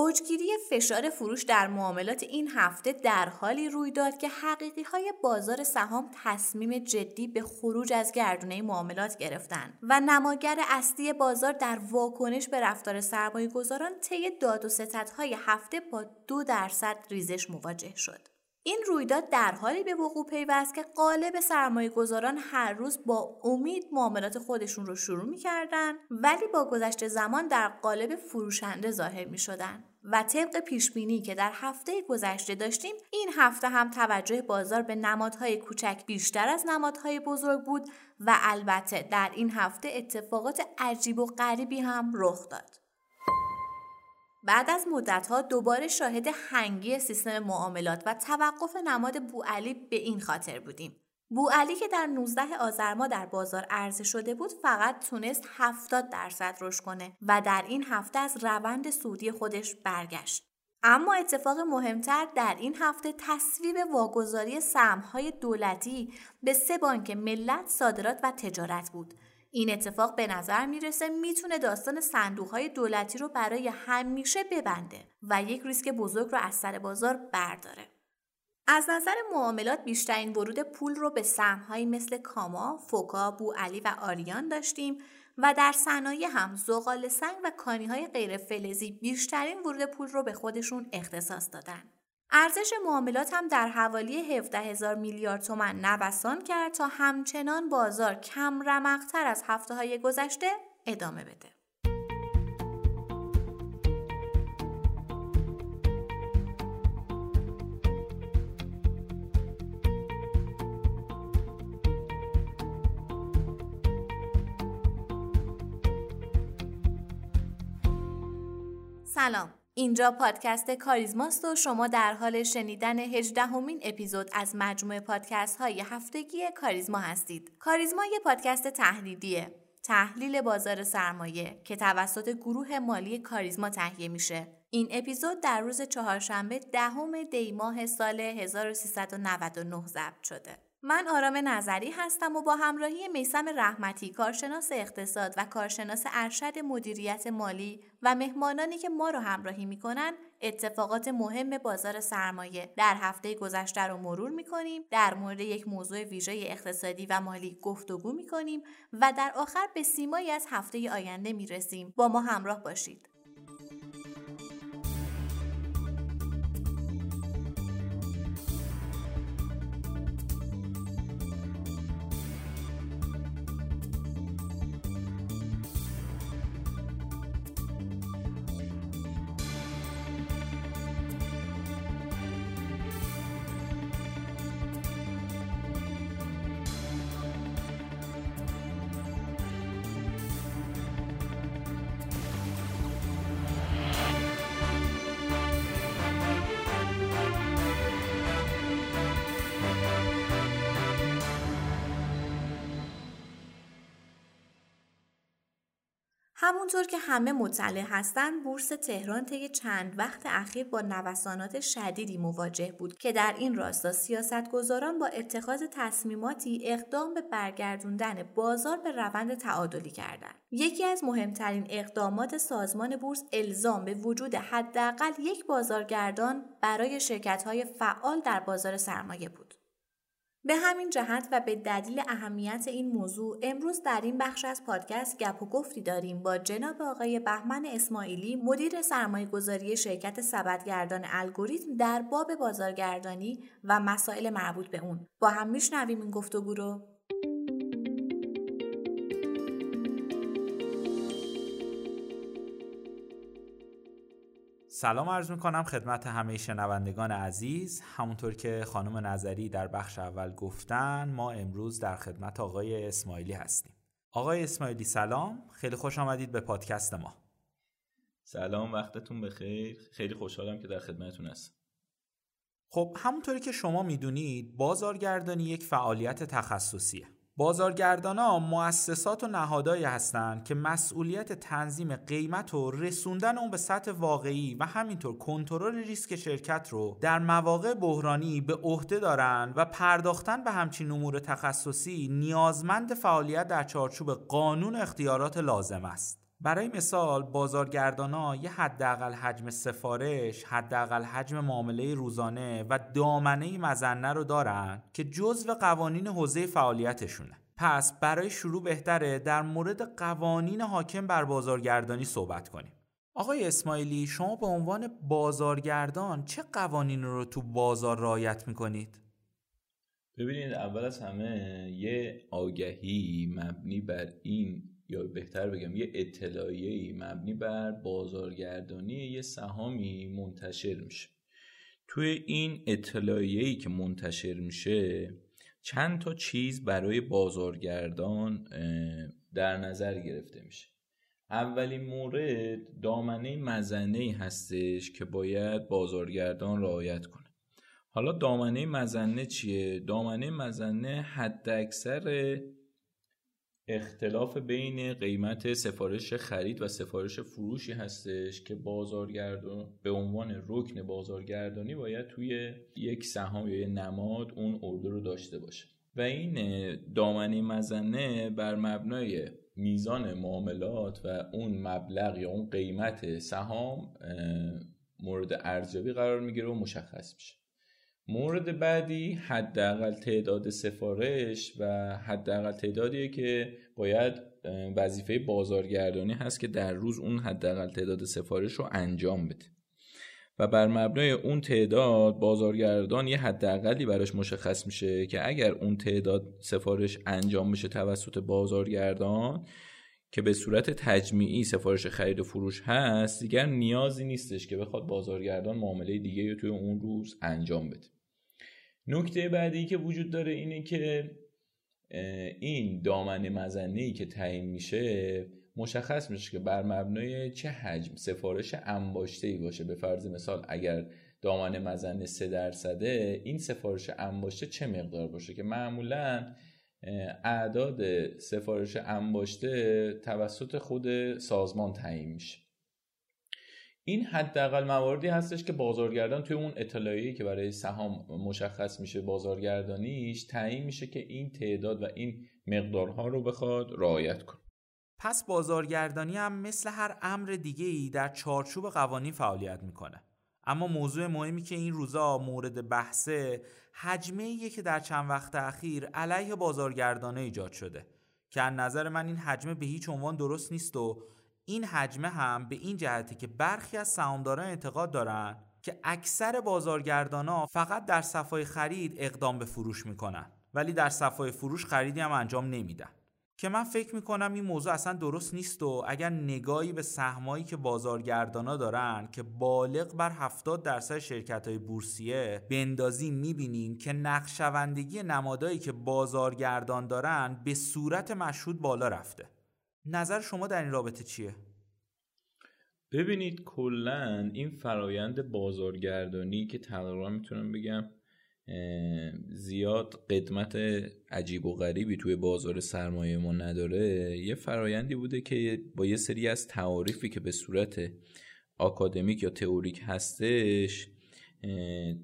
اوجگیری فشار فروش در معاملات این هفته در حالی روی داد که حقیقی های بازار سهام تصمیم جدی به خروج از گردونه معاملات گرفتند و نماگر اصلی بازار در واکنش به رفتار سرمایه گذاران طی داد و ستدهای هفته با دو درصد ریزش مواجه شد. این رویداد در حالی به وقوع پیوست که قالب سرمایه گذاران هر روز با امید معاملات خودشون رو شروع می‌کردن ولی با گذشت زمان در قالب فروشنده ظاهر می شدن. و طبق پیش بینی که در هفته گذشته داشتیم این هفته هم توجه بازار به نمادهای کوچک بیشتر از نمادهای بزرگ بود و البته در این هفته اتفاقات عجیب و غریبی هم رخ داد. بعد از مدتها دوباره شاهد هنگی سیستم معاملات و توقف نماد بوعلی به این خاطر بودیم. بوعلی که در 19 آذر در بازار عرضه شده بود فقط تونست 70 درصد رشد کنه و در این هفته از روند سودی خودش برگشت. اما اتفاق مهمتر در این هفته تصویب واگذاری سهم‌های دولتی به سه بانک ملت، صادرات و تجارت بود این اتفاق به نظر می‌رسه می‌تونه داستان صندوق های دولتی رو برای همیشه ببنده و یک ریسک بزرگ رو از سر بازار برداره. از نظر معاملات بیشترین ورود پول رو به سهمهایی مثل کاما، فوکا، بوعلی و آریان داشتیم و در صنایع هم زغال سنگ و کانی های غیر فلزی بیشترین ورود پول رو به خودشون اختصاص دادن. ارزش معاملات هم در حوالی 17 هزار میلیارد تومن نوسان کرد تا همچنان بازار کم رمقتر از هفته های گذشته ادامه بده. سلام اینجا پادکست کاریزماست و شما در حال شنیدن هجدهمین اپیزود از مجموعه پادکست های هفتگی کاریزما هستید. کاریزما یه پادکست تحلیلیه. تحلیل بازار سرمایه که توسط گروه مالی کاریزما تهیه میشه. این اپیزود در روز چهارشنبه دهم دی ماه سال 1399 ضبط شده. من آرام نظری هستم و با همراهی میسم رحمتی کارشناس اقتصاد و کارشناس ارشد مدیریت مالی و مهمانانی که ما رو همراهی می‌کنن اتفاقات مهم بازار سرمایه در هفته گذشته رو مرور می‌کنیم. در مورد یک موضوع ویژه اقتصادی و مالی گفتگو می‌کنیم و در آخر به سیمایی از هفته آینده می‌رسیم. با ما همراه باشید. همونطور که همه مطلع هستند بورس تهران طی چند وقت اخیر با نوسانات شدیدی مواجه بود که در این راستا سیاستگزاران با اتخاذ تصمیماتی اقدام به برگردوندن بازار به روند تعادلی کردند. یکی از مهمترین اقدامات سازمان بورس الزام به وجود حداقل یک بازارگردان برای شرکت‌های فعال در بازار سرمایه بود. به همین جهت و به دلیل اهمیت این موضوع امروز در این بخش از پادکست گپ و گفتی داریم با جناب آقای بهمن اسماعیلی مدیر سرمایه گذاری شرکت سبدگردان الگوریتم در باب بازارگردانی و مسائل مربوط به اون. با هم میشنویم این گفتگو رو. سلام عرض می‌کنم خدمت همه شنوندگان عزیز. همونطور که خانم نظری در بخش اول گفتن ما امروز در خدمت آقای اسماعیلی هستیم. آقای اسماعیلی سلام. خیلی خوش آمدید به پادکست ما. سلام وقتتون بخیر. خیلی خوشحالم که در خدمتتون هستم. خب همونطوری که شما می‌دونید بازارگردانی یک فعالیت تخصصیه. بازارگردان ها مؤسسات و نهادهایی هستند که مسئولیت تنظیم قیمت و رسوندن اون به سطح واقعی و همینطور کنترل ریسک شرکت رو در مواقع بحرانی به عهده دارن و پرداختن به همچین امور تخصصی نیازمند فعالیت در چارچوب قانون اختیارات لازم است. برای مثال بازارگردانا یه حداقل حجم سفارش، حداقل حجم معامله روزانه و دامنه مزنه رو دارن که جزو قوانین حوزه فعالیتشونه. پس برای شروع بهتره در مورد قوانین حاکم بر بازارگردانی صحبت کنیم. آقای اسماعیلی شما به عنوان بازارگردان چه قوانین رو تو بازار رعایت می‌کنید؟ ببینید اول از همه یه آگهی مبنی بر این یا بهتر بگم یه اطلاعیه مبنی بر بازارگردانی یه سهامی منتشر میشه. توی این اطلاعیه که منتشر میشه چند تا چیز برای بازارگردان در نظر گرفته میشه. اولین مورد دامنه مزنه هستش که باید بازارگردان رعایت کنه. حالا دامنه مزنه چیه؟ دامنه مزنه حد اکثر اختلاف بین قیمت سفارش خرید و سفارش فروشی هستش که بازارگردان به عنوان رکن بازارگردانی باید توی یک سهام یا نماد اون ارده رو داشته باشه. و این دامنه مزنه بر مبنای میزان معاملات و اون مبلغ یا اون قیمت سهام مورد ارزیابی قرار می‌گیره و مشخص میشه. مورد بعدی حداقل تعداد سفارش و حداقل تعدادیه که باید وظیفه بازارگردانی هست که در روز اون حداقل تعداد سفارش رو انجام بده. و بر مبنای اون تعداد بازارگردان یه حداقلی براش مشخص میشه که اگر اون تعداد سفارش انجام بشه توسط بازارگردان که به صورت تجمیعی سفارش خرید و فروش هست دیگر نیازی نیستش که بخواد بازارگردان معامله دیگه رو توی اون روز انجام بده. نکته بعدی که وجود داره اینه که این دامنه مزنه که تعیین میشه مشخص میشه که بر مبنای چه حجم سفارش انباشته ای باشه. به فرض مثال اگر دامنه مزنه 3 درصده این سفارش انباشته چه مقدار باشه؟ که معمولا اعداد سفارش انباشته توسط خود سازمان تعیین میشه. این حداقل مواردی هستش که بازارگردان توی اون اطلاعیه‌ای که برای سهام مشخص میشه بازارگردانیش تعیین میشه که این تعداد و این مقدارها رو بخواد رعایت کنه. پس بازارگردانی هم مثل هر امر دیگه ای در چارچوب قوانین فعالیت می‌کنه. اما موضوع مهمی که این روزا مورد بحثه حجمه ایه که در چند وقت اخیر علیه بازارگردانه ایجاد شده. که از نظر من این حجمه به هیچ عنوان درست نیست و این حجمه هم به این جهته که برخی از سهامداران اعتقاد دارن که اکثر ها فقط در صفای خرید اقدام به فروش می‌کنن ولی در صفای فروش خریدی هم انجام نمیدن. که من فکر می‌کنم این موضوع اصلا درست نیست و اگر نگاهی به سهمایی که بازارگردانا دارن که بالغ بر 70 درصد شرکت های بورسیه بندازیم می‌بینیم که نقشوندگی نمادایی که بازارگردان دارن به صورت مشهود بالا رفته. نظر شما در این رابطه چیه؟ ببینید کلا این فرایند بازارگردانی که تقریبا می‌تونم بگم زیاد قدمت عجیب و غریبی توی بازار سرمایه ما نداره یه فرایندی بوده که با یه سری از تعاریفی که به صورت آکادمیک یا تئوریک هستش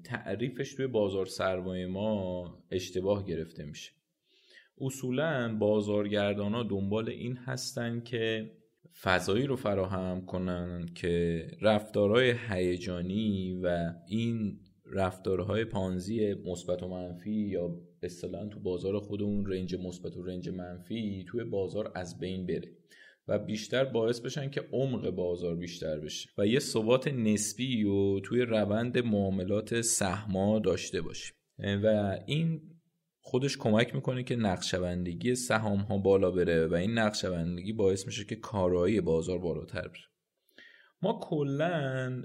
تعریفش توی بازار سرمایه ما اشتباه گرفته میشه اصولا بازارگردان ها دنبال این هستن که فضایی رو فراهم کنن که رفتارهای هیجانی و این رفتارهای پانزی مثبت و منفی یا اصطلاحا تو بازار خودمون رنج مثبت و رنج منفی توی بازار از بین بره و بیشتر باعث بشن که عمق بازار بیشتر بشه و یه ثبات نسبی و توی روند معاملات سهما داشته باشیم. و این خودش کمک می‌کنه که نقشبندگی سهام ها بالا بره و این نقشبندگی باعث میشه که کارایی بازار بالاتر بره ما کلا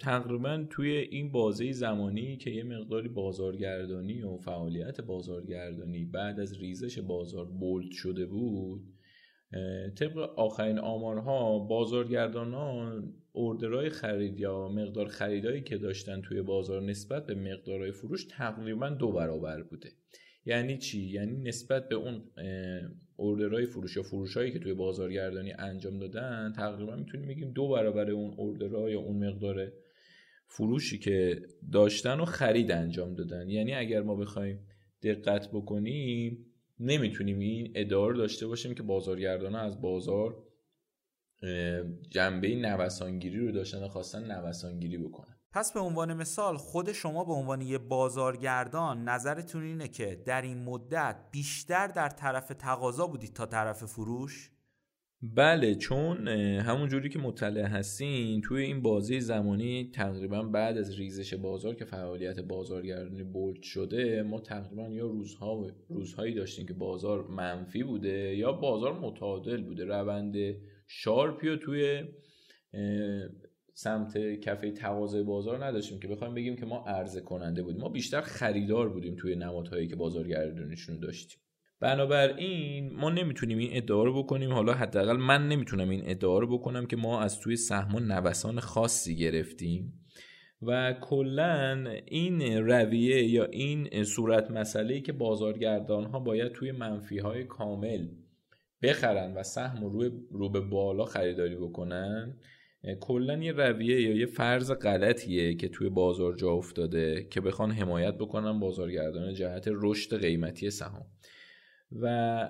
تقریبا توی این بازه زمانی که یه مقداری بازارگردانی و فعالیت بازارگردانی بعد از ریزش بازار بولد شده بود طبق آخرین آمارها بازارگردان ها اردرهای خرید یا مقدار خریدایی که داشتن توی بازار نسبت به مقدارهای فروش تقریبا دو برابر بوده. یعنی چی؟ یعنی نسبت به اون اوردرهای فروش یا فروشهایی که توی بازارگردانی انجام دادن تقریبا می‌تونیم بگیم دو برابر اون اوردرها یا اون مقدار فروشی که داشتن و خرید انجام دادن. یعنی اگر ما بخوایم دقت بکنیم نمی‌تونیم این ادعا داشته باشیم که بازارگردان از بازار جنبه نوسانگیری رو داشتن خواستن نوسانگیری بکنن پس به عنوان مثال خود شما به عنوان یه بازارگردان نظرتون اینه که در این مدت بیشتر در طرف تقاضا بودید تا طرف فروش؟ بله چون همون جوری که مطلع هستین توی این بازی زمانی تقریبا بعد از ریزش بازار که فعالیت بازارگردانی بولد شده ما تقریبا یا روزها روزهایی داشتیم که بازار منفی بوده یا بازار متعادل بوده. روند شارپی توی سمت کفه تقاضای بازار نداشتیم که بخوایم بگیم که ما عرضه کننده بودیم. ما بیشتر خریدار بودیم توی نمادهایی که بازارگردانیشون داشتیم. بنابراین ما نمی‌تونیم این ادعا رو بکنیم. حالا حداقل من نمی‌تونم این ادعا رو بکنم که ما از توی سهم نوسان خاصی گرفتیم. و کلا این رویه یا این صورت مسئله که بازارگردان ها باید توی منفی های کامل بخرن و سهم رو, رو به بالا خریداری بکنن کلا یه رویه یا یه فرض غلطیه که توی بازار جا افتاده که بخوان حمایت بکنن بازارگردان جهت رشد قیمتی سهام. و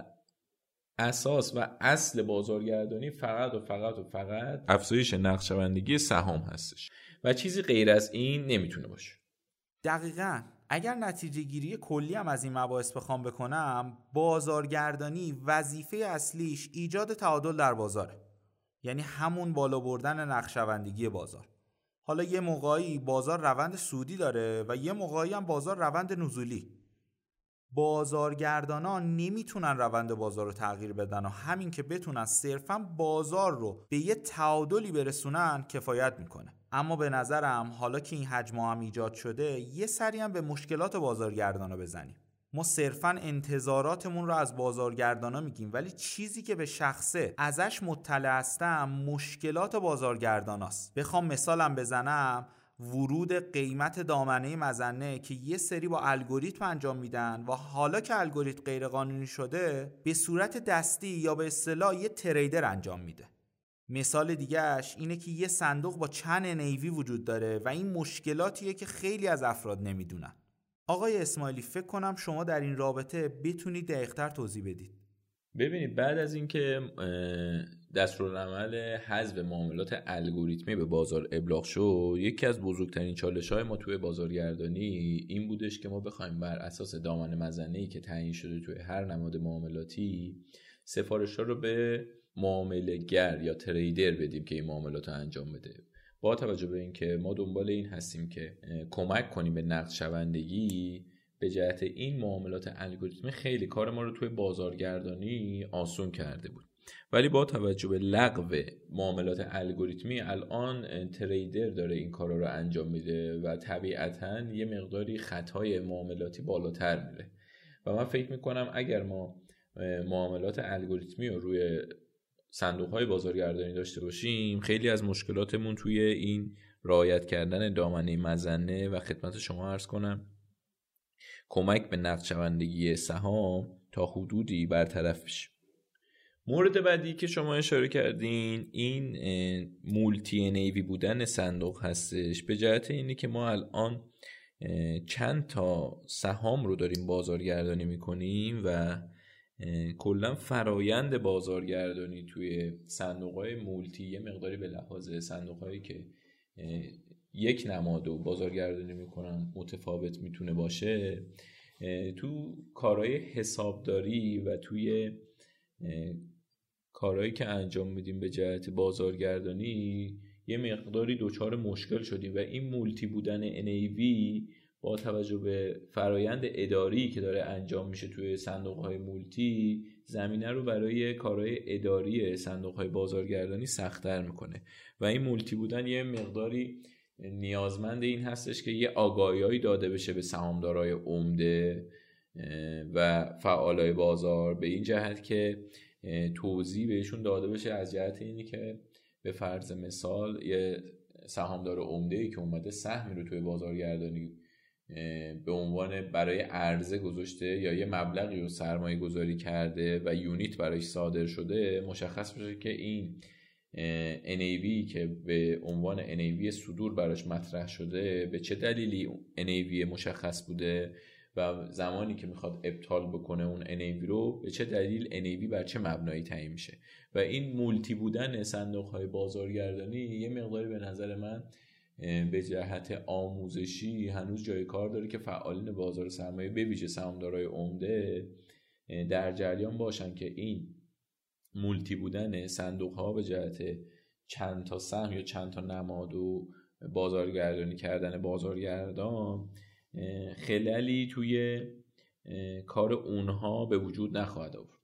اساس و اصل بازارگردانی فقط و فقط و فقط افزایش نقشبندگی سهام هستش. و چیزی غیر از این نمی‌تونه باشه. دقیقا. اگر نتیجه گیری کلی هم از این مباحث بخوام بکنم بازارگردانی وظیفه اصلیش ایجاد تعادل در بازاره. یعنی همون بالا بردن نقشبندگی بازار. حالا یه موقعی بازار روند سودی داره و یه موقعی هم بازار روند نزولی. بازارگردانان نمی‌تونن روند بازار رو تغییر بدن و همین که بتونن صرفا بازار رو به یه تعادلی برسونن کفایت می‌کنه. اما به نظرم حالا که این حجم هم ایجاد شده یه سری هم به مشکلات بازارگردانا بزنیم. ما صرفا انتظاراتمون رو از بازارگردانا میگیم ولی چیزی که به شخصه ازش مطلع هستم مشکلات بازارگرداناست. بخوام مثالم بزنم ورود قیمت دامنه مزنه که یه سری با الگوریتم انجام میدن و حالا که الگوریتم غیرقانونی شده به صورت دستی یا به اصطلاح یه تریدر انجام میده. مثال دیگهش اینه که یه صندوق با چند نیوی وجود داره و این مشکلاتیه که خیلی از افراد نمی‌دونن. آقای اسماعیلی فکر کنم شما در این رابطه بتونید دقیقتر توضیح بدید. ببینید بعد از اینکه دستورالعمل حذف معاملات الگوریتمی به بازار ابلاغ شد یکی از بزرگترین چالش های ما توی بازارگردانی این بودش که ما بخوایم بر اساس دامن مزنه که تعیین شده توی هر نماد معاملاتی سفارش ها رو به معامله گر یا تریدر بدیم که این معاملات رو انجام بده. با توجه به اینکه ما دنبال این هستیم که کمک کنیم به نقد شوندگی به جهت این معاملات الگوریتمی خیلی کار ما رو توی بازارگردانی آسون کرده بود. ولی با توجه به لغو معاملات الگوریتمی الان تریدر داره این کارا رو انجام میده و طبیعتا یه مقداری خطای معاملاتی بالاتر میره. و من فکر می‌کنم اگر ما معاملات الگوریتمی رو روی صندوق های بازارگردانی داشته باشیم خیلی از مشکلاتمون توی این رعایت کردن دامنه مزنه و خدمت شما ارز کنم کمک به نقد شوندگی سهام تا حدودی برطرف بشه. مورد بعدی که شما اشاره کردین این مولتی نیوی بودن صندوق هستش. به جهت اینه که ما الان چند تا سهام رو داریم بازارگردانی می‌کنیم و کلا فرایند بازارگردانی توی صندوق های مولتی یه مقداری به لحاظ صندوق هایی که یک نماد و بازارگردانی می‌کنن متفاوت می‌تونه باشه تو کارهای حسابداری و توی کارهایی که انجام میدیم به جهت بازارگردانی یه مقداری دچار مشکل شدیم و این multi بودن NAV با توجه به فرایند اداری که داره انجام میشه توی صندوق های multi زمینه رو برای کارهای اداری صندوق های بازارگردانی سختتر می‌کنه. و این multi بودن یه مقداری نیازمند این هستش که یه آگاهی داده بشه به سهامدارای عمده و فعالای بازار. به این جهت که توضیح بهشون داده بشه از جهت اینی که به فرض مثال یه سهامدار عمده ای که اومده سهمی رو توی بازارگردانی به عنوان برای عرضه گذاشته یا یه مبلغی رو سرمایه گذاری کرده و یونیت براش صادر شده مشخص بشه که این NAV که به عنوان NAV صدور براش مطرح شده به چه دلیلی NAV مشخص بوده و زمانی که می‌خواد ابطال بکنه اون NAV رو به چه دلیل NAV بر چه مبنایی تعیین میشه؟ و این مولتی بودن صندوق های بازارگردانی یه مقداری به نظر من به جهت آموزشی هنوز جای کار داره که فعالین بازار سرمایه بویژه سهامدارای عمده در جریان باشن که این مولتی بودن صندوق ها به جهت چند تا سهم یا چند تا نماد و بازارگردانی کردن بازارگردان خلالی توی کار اونها به وجود نخواهد آورد.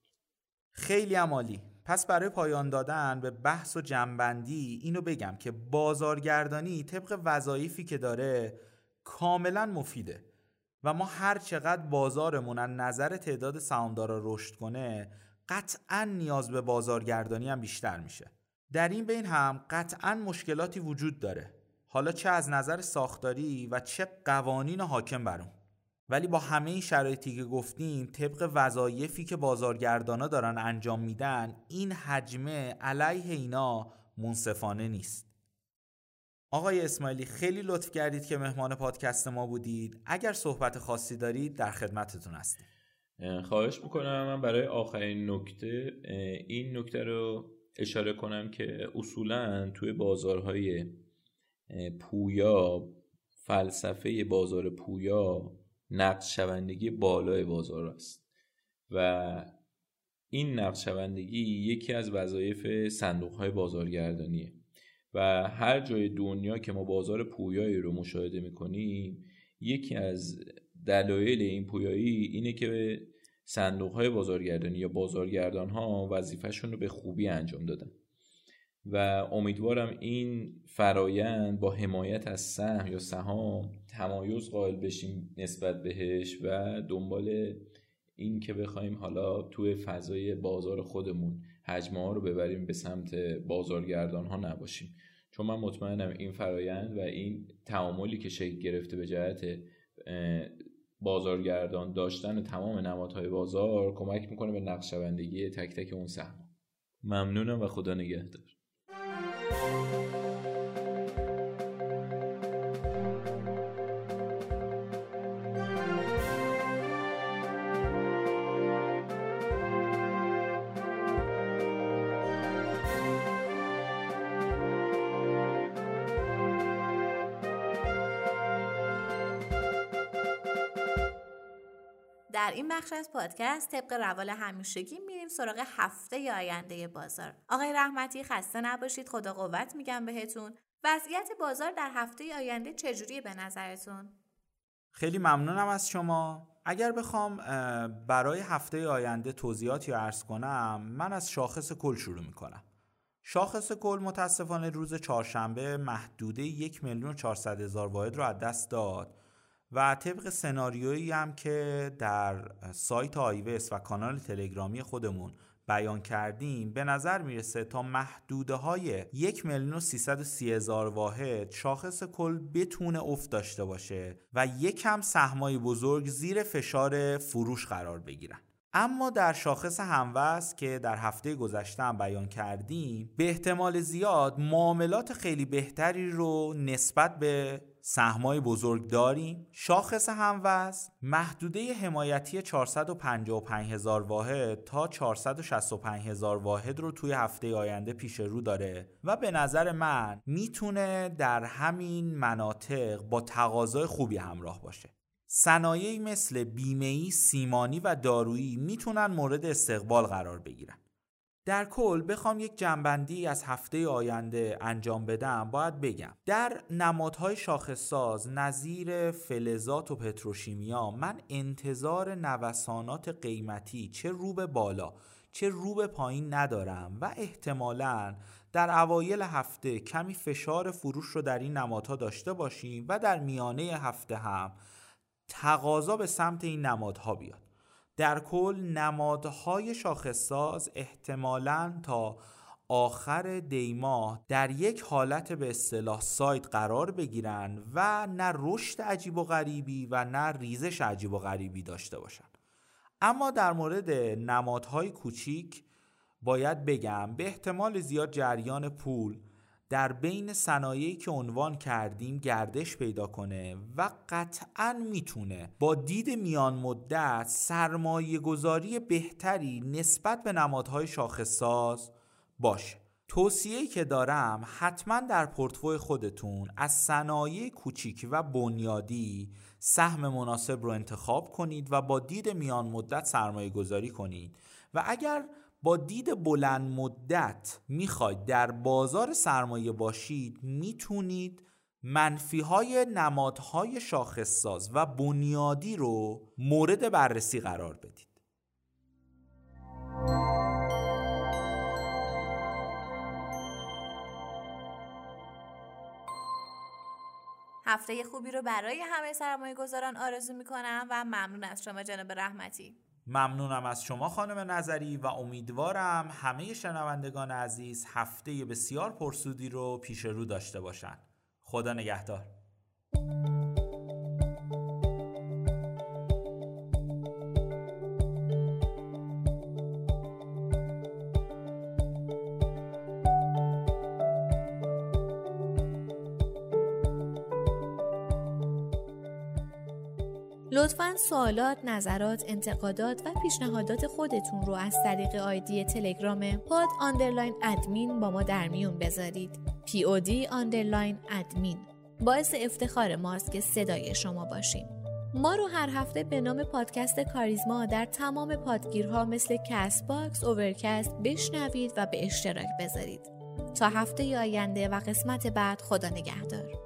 خیلی عمالی پس برای پایان دادن به بحث و جنبندی اینو بگم که بازارگردانی طبق وظایفی که داره کاملا مفیده و ما هر چقدر بازارمون از نظر تعداد سهامدارا رشد کنه قطعا نیاز به بازارگردانی هم بیشتر میشه. در این بین هم قطعا مشکلاتی وجود داره. حالا چه از نظر ساختاری و چه قوانین حاکم بر اون. ولی با همه این شرایطی که گفتیم طبق وظایفی که بازارگردانا دارن انجام میدن این حجمه علیه اینا منصفانه نیست. آقای اسماعیلی خیلی لطف کردید که مهمان پادکست ما بودید. اگر صحبت خاصی دارید در خدمتتون هستیم. خواهش می‌کنم من برای آخرین نکته این نکته رو اشاره کنم که اصولا توی بازارهای پویا فلسفه بازار پویا نقش شوندگی بالای بازار است و این نقش شوندگی یکی از وظایف صندوق های بازارگردانیه و هر جای دنیا که ما بازار پویایی رو مشاهده می‌کنیم یکی از دلایل این پویایی اینه که صندوق های بازارگردانی یا بازارگردان ها وظیفهشون رو به خوبی انجام دادن. و امیدوارم این فرایند با حمایت از سهم یا سهام تمایز قائل بشیم نسبت بهش و دنبال این که بخوایم حالا توی فضای بازار خودمون حجمه ها رو ببریم به سمت بازارگردان ها نباشیم. چون من مطمئنم این فرایند و این تعاملی که شکل گرفته به جهت بازارگردان داشتن تمام نمادهای بازار کمک می‌کنه به نقشبندگی تک تک اون سهم. ممنونم و خدا نگهدار. در این بخش از پادکست طبق روال همیشگی میریم سراغ هفته آینده بازار. آقای رحمتی خسته نباشید. خدا قوت میگم بهتون. وضعیت بازار در هفته آینده چجوریه به نظرتون؟ خیلی ممنونم از شما. اگر بخوام برای هفته آینده توضیحاتی ارز کنم من از شاخص کل شروع می‌کنم. شاخص کل متاسفانه روز چهارشنبه محدوده یک میلیون و هزار واحد رو از دست داد. و طبق سناریویی هم که در سایت آیوس و کانال تلگرامی خودمون بیان کردیم به نظر می‌رسه تا محدوده های یک میلیون و هزار واحد شاخص کل بتونه افت داشته باشه و یکم سهمای بزرگ زیر فشار فروش قرار بگیرن. اما در شاخص هموز که در هفته گذشته هم بیان کردیم به احتمال زیاد معاملات خیلی بهتری رو نسبت به سهمای بزرگ داریم؟ شاخص هموز محدوده حمایتی 455 هزار واحد تا 465 هزار واحد رو توی هفته آینده پیش رو داره و به نظر من می‌تونه در همین مناطق با تقاضای خوبی همراه باشه. صنایعی مثل بیمه‌ای، سیمانی و دارویی می‌تونن مورد استقبال قرار بگیرن. در کل بخوام یک جنبندی از هفته آینده انجام بدم باید بگم. در نمادهای شاخصساز نظیر فلزات و پتروشیمیا من انتظار نوسانات قیمتی چه رو به بالا چه رو به پایین ندارم و احتمالا در اوایل هفته کمی فشار فروش رو در این نمادها داشته باشیم و در میانه هفته هم تقاضا به سمت این نمادها بیاد. در کل نمادهای شاخصساز احتمالاً تا آخر دیماه در یک حالت به اصطلاح سایت قرار بگیرن و نه رشد عجیب و غریبی و نه ریزش عجیب و غریبی داشته باشن. اما در مورد نمادهای کوچیک باید بگم به احتمال زیاد جریان پول در بین صنایعی که عنوان کردیم گردش پیدا کنه و قطعا می‌تونه با دید میان مدت سرمایه گذاری بهتری نسبت به نمادهای شاخصساز باشه. توصیه‌ای که دارم حتما در پورتفوی خودتون از صنایع کوچیک و بنیادی سهم مناسب رو انتخاب کنید و با دید میان مدت سرمایه گذاری کنید. و اگر با دید بلند مدت می‌خواید در بازار سرمایه باشید می‌تونید منفی های نمادهای شاخص و بنیادی رو مورد بررسی قرار بدید. هفته خوبی رو برای همه سرمایه گذاران آرزو می‌کنم و ممنون از شما جناب رحمتی. ممنونم از شما خانم نظری و امیدوارم همه شنوندگان عزیز هفته بسیار پرسودی رو پیش رو داشته باشند. خدا نگهدار لطفا سوالات، نظرات، انتقادات و پیشنهادات خودتون رو از طریق آیدی تلگرام pod underline admin با ما در میون بذارید. POD underline admin باعث افتخار ماست که صدای شما باشیم. ما رو هر هفته به نام پادکست کاریزما در تمام پادگیرها مثل Castbox، Overcast بشنوید و به اشتراک بذارید. تا هفته آینده و قسمت بعد خدا نگهدار.